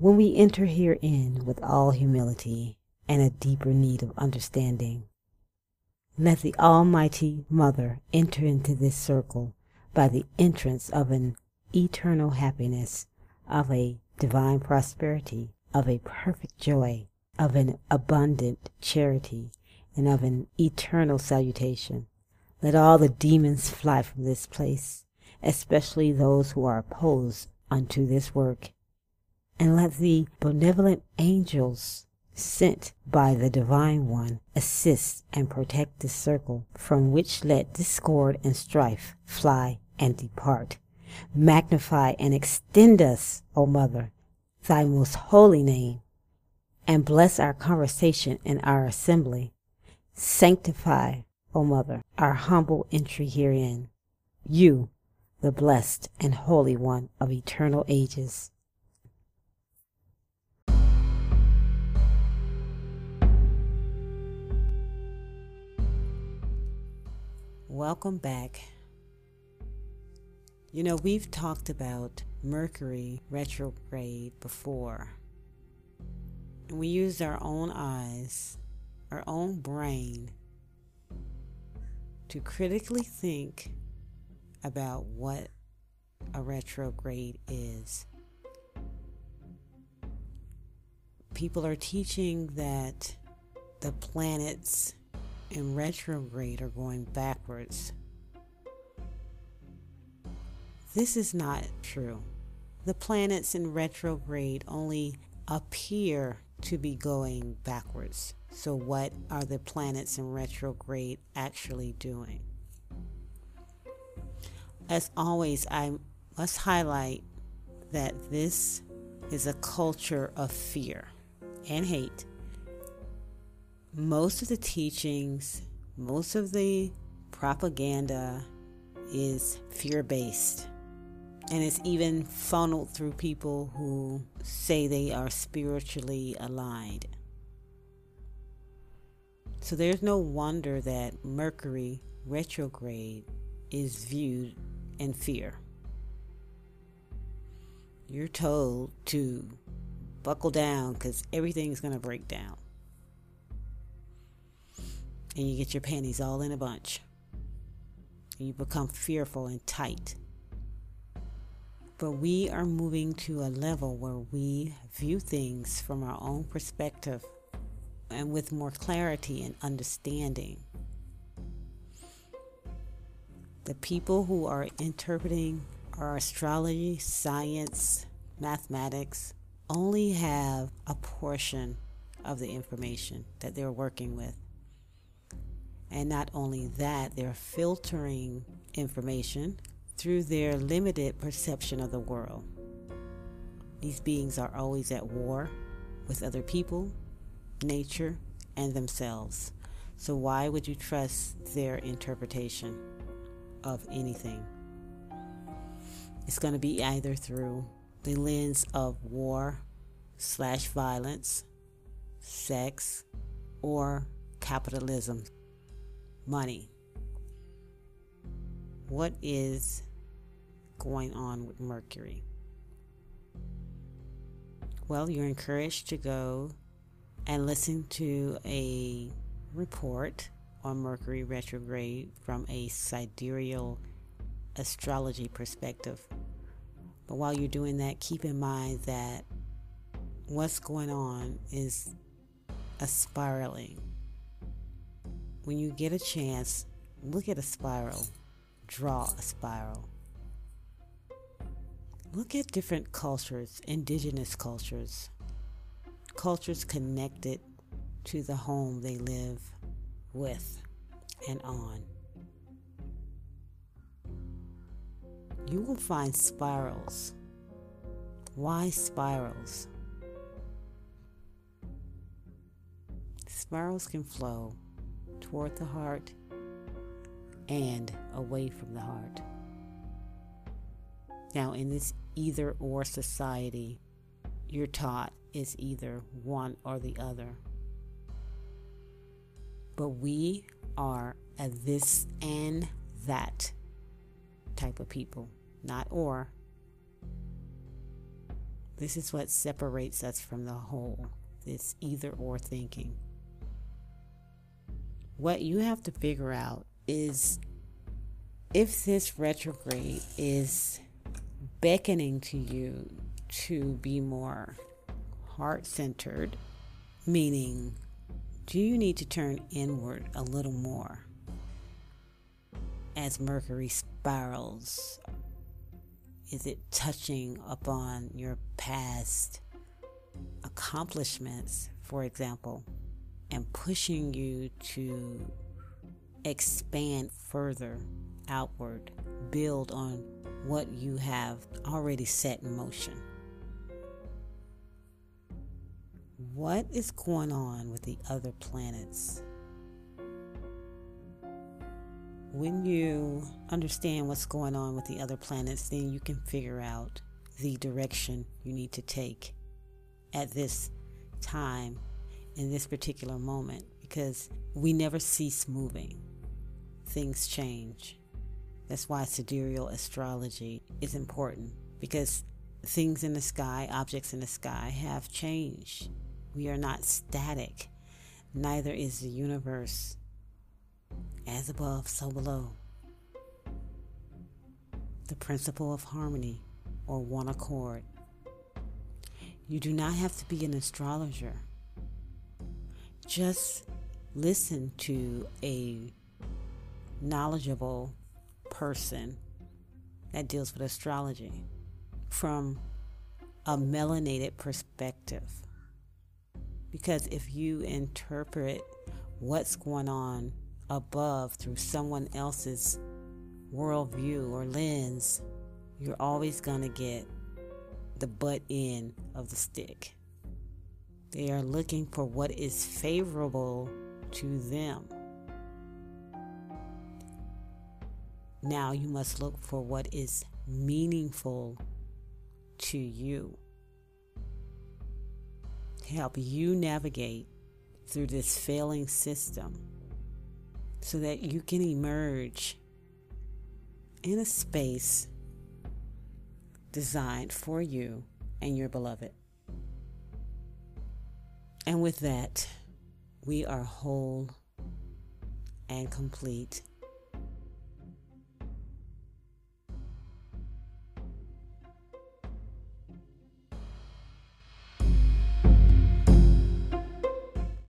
When we enter herein with all humility and a deeper need of understanding, let the Almighty Mother enter into this circle by the entrance of an eternal happiness, of a divine prosperity, of a perfect joy, of an abundant charity, and of an eternal salutation. Let all the demons fly from this place, especially those who are opposed unto this work. And let the benevolent angels sent by the Divine One assist and protect this circle, from which let discord and strife fly and depart. Magnify and extend us, O Mother, thy most holy name, and bless our conversation and our assembly. Sanctify, O Mother, our humble entry herein. You, the blessed and holy one of eternal ages. Welcome back. You know, we've talked about Mercury retrograde before. And we used our own eyes, our own brain, to critically think about what a retrograde is. People are teaching that the planets in retrograde are going backwards. This is not true. The planets in retrograde only appear to be going backwards. So, what are the planets in retrograde actually doing? As always, I must highlight that this is a culture of fear and hate. Most of the teachings, most of the propaganda is fear based. And it's even funneled through people who say they are spiritually aligned. So there's no wonder that Mercury retrograde is viewed in fear. You're told to buckle down because everything's going to break down. And you get your panties all in a bunch. And you become fearful and tight. But we are moving to a level where we view things from our own perspective and with more clarity and understanding. The people who are interpreting our astrology, science, mathematics only have a portion of the information that they're working with. And not only that, they're filtering information through their limited perception of the world. These beings are always at war with other people, nature, and themselves. So, why would you trust their interpretation of anything? It's going to be either through the lens of war slash violence, sex, or capitalism, money. What is going on with Mercury? Well, you're encouraged to go and listen to a report on Mercury retrograde from a sidereal astrology perspective. But while you're doing that, keep in mind that what's going on is a spiraling. When you get a chance, look at a spiral, draw a spiral. Look at different cultures, indigenous cultures, cultures connected to the home they live with and on. You will find spirals. Why spirals? Spirals can flow toward the heart and away from the heart. Now, in this either or society, you're taught is either one or the other. But we are a this and that type of people, not or. This is what separates us from the whole, this either or thinking. What you have to figure out is if this retrograde is beckoning to you to be more heart centered, meaning, do you need to turn inward a little more as Mercury spirals? Is it touching upon your past accomplishments, for example, and pushing you to expand further outward, build on what you have already set in motion. What is going on with the other planets? When you understand what's going on with the other planets, then you can figure out the direction you need to take at this time in this particular moment because we never cease moving. Things change. That's why sidereal astrology is important because things in the sky, objects in the sky, have changed. We are not static, neither is the universe. As above, so below. The principle of harmony or one accord. You do not have to be an astrologer. Just listen to a knowledgeable person that deals with astrology from a melanated perspective. Because if you interpret what's going on above through someone else's worldview or lens, you're always going to get the butt end of the stick. They are looking for what is favorable to them. Now you must look for what is meaningful to you. Help you navigate through this failing system so that you can emerge in a space designed for you and your beloved. And with that, we are whole and complete